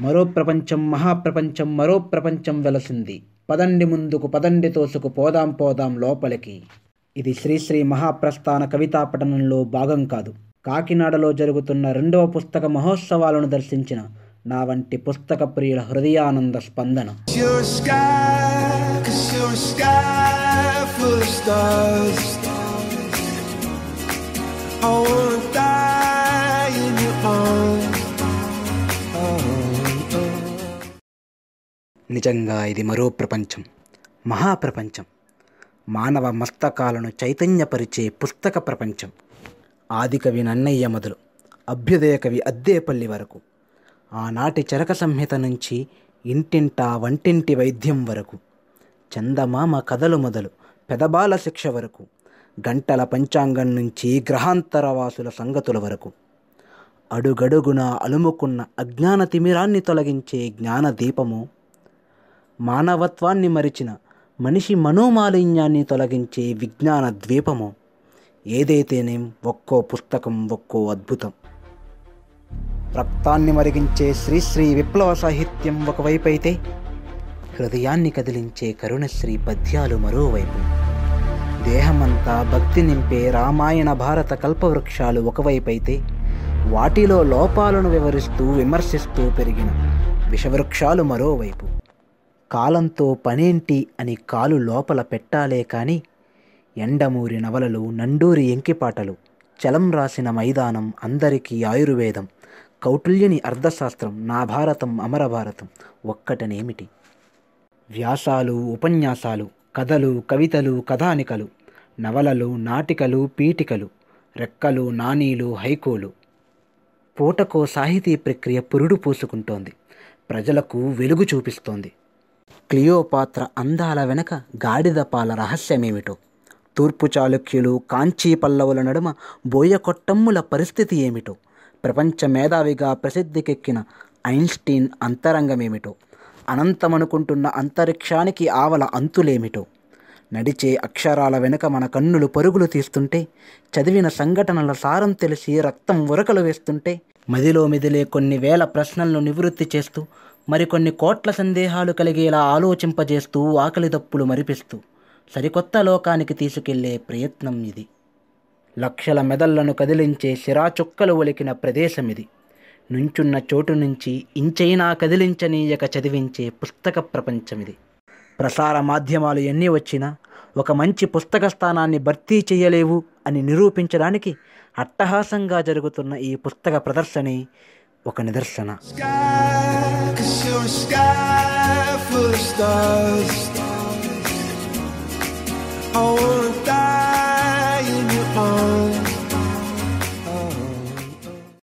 మరో ప్రపంచం మహాప్రపంచం మరో ప్రపంచం వెలసింది. పదండి ముందుకు పదండి తోసుకు పోదాం పోదాం లోపలికి. ఇది శ్రీశ్రీ మహాప్రస్థాన కవితా పఠనంలో భాగం కాదు. కాకినాడలో జరుగుతున్న రెండవ పుస్తక మహోత్సవాలను దర్శించిన నా వంటి పుస్తక ప్రియుల హృదయానంద స్పందన. I wanna die నిజంగా ఇది మరో ప్రపంచం మహాప్రపంచం. మానవ మస్తకాలను చైతన్యపరిచే పుస్తక ప్రపంచం. ఆదికవి నన్నయ్య మొదలు అభ్యుదయ కవి అద్దేపల్లి వరకు. ఆనాటి చరక సంహిత నుంచి ఇంటింటా వంటింటి వైద్యం వరకు. చందమామ కథలు మొదలు పెదబాల శిక్ష వరకు. గంటల పంచాంగం నుంచి గ్రహాంతరవాసుల సంగతుల వరకు. అడుగడుగున అలుముకున్న అజ్ఞాన తిమిరాన్ని తొలగించే జ్ఞాన దీపము మానవత్వాన్ని మరిచిన మనిషి మనోమాలిన్యాన్ని తొలగించే విజ్ఞాన ద్వీపము. ఏదైతేనేం ఒక్కో పుస్తకం ఒక్కో అద్భుతం. రక్తాన్ని మరిగించే శ్రీశ్రీ విప్లవ సాహిత్యం ఒకవైపు అయితే హృదయాన్ని కదిలించే కరుణశ్రీ పద్యాలు మరోవైపు. దేహమంతా భక్తి నింపే రామాయణ భారత కల్పవృక్షాలు ఒకవైపైతే వాటిలో లోపాలను వివరిస్తూ విమర్శిస్తూ పెరిగిన విషవృక్షాలు మరోవైపు. కాలంతో పనేంటి అని కాలు లోపల పెట్టాలే కాని ఎండమూరి నవలలు నండూరి ఎంకిపాటలు చలం రాసిన మైదానం అందరికీ ఆయుర్వేదం కౌటుల్యని అర్థశాస్త్రం నా భారతం అమరభారతం ఒక్కటనేమిటి? వ్యాసాలు ఉపన్యాసాలు కథలు కవితలు కథానికలు నవలలు నాటికలు పీఠికలు రెక్కలు నానీలు హైకోలు. పూటకో సాహితీ ప్రక్రియ పురుడు పూసుకుంటోంది. ప్రజలకు వెలుగు చూపిస్తోంది. క్లియోపాత్ర అందాల వెనక గాడిదపాల రహస్యమేమిటో? తూర్పు చాళుక్యులు కాంచీ పల్లవుల నడుమ బోయకొట్టమ్ముల పరిస్థితి ఏమిటో? ప్రపంచ మేధావిగా ప్రసిద్ధికెక్కిన ఐన్స్టీన్ అంతరంగమేమిటో? అనంతమనుకుంటున్న అంతరిక్షానికి ఆవల అంతులేమిటో? నడిచే అక్షరాల వెనుక మన కన్నులు పరుగులు తీస్తుంటే చదివిన సంఘటనల సారం తెలిసి రక్తం ఉరకలు వేస్తుంటే మదిలో మెదిలే కొన్ని వేల ప్రశ్నలను నివృత్తి చేస్తూ మరికొన్ని కోట్ల సందేహాలు కలిగేలా ఆలోచింపజేస్తూ ఆకలి దప్పులు మరిపిస్తూ సరికొత్త లోకానికి తీసుకెళ్ళే ప్రయత్నం ఇది. లక్షల మెదళ్ళను కదిలించే శిరాచుక్కలు ఒలికిన ప్రదేశం ఇది. నుంచున్న చోటు నుంచి ఇంచైనా కదిలించనీయక చదివించే పుస్తక ప్రపంచం ఇది. ప్రసార మాధ్యమాలు ఎన్ని వచ్చినా ఒక మంచి పుస్తక స్థానాన్ని భర్తీ చేయలేవు అని నిరూపించడానికి అట్టహాసంగా జరుగుతున్న ఈ పుస్తక ప్రదర్శని ఒక నిదర్శన. Sky, full of stars. I wanna die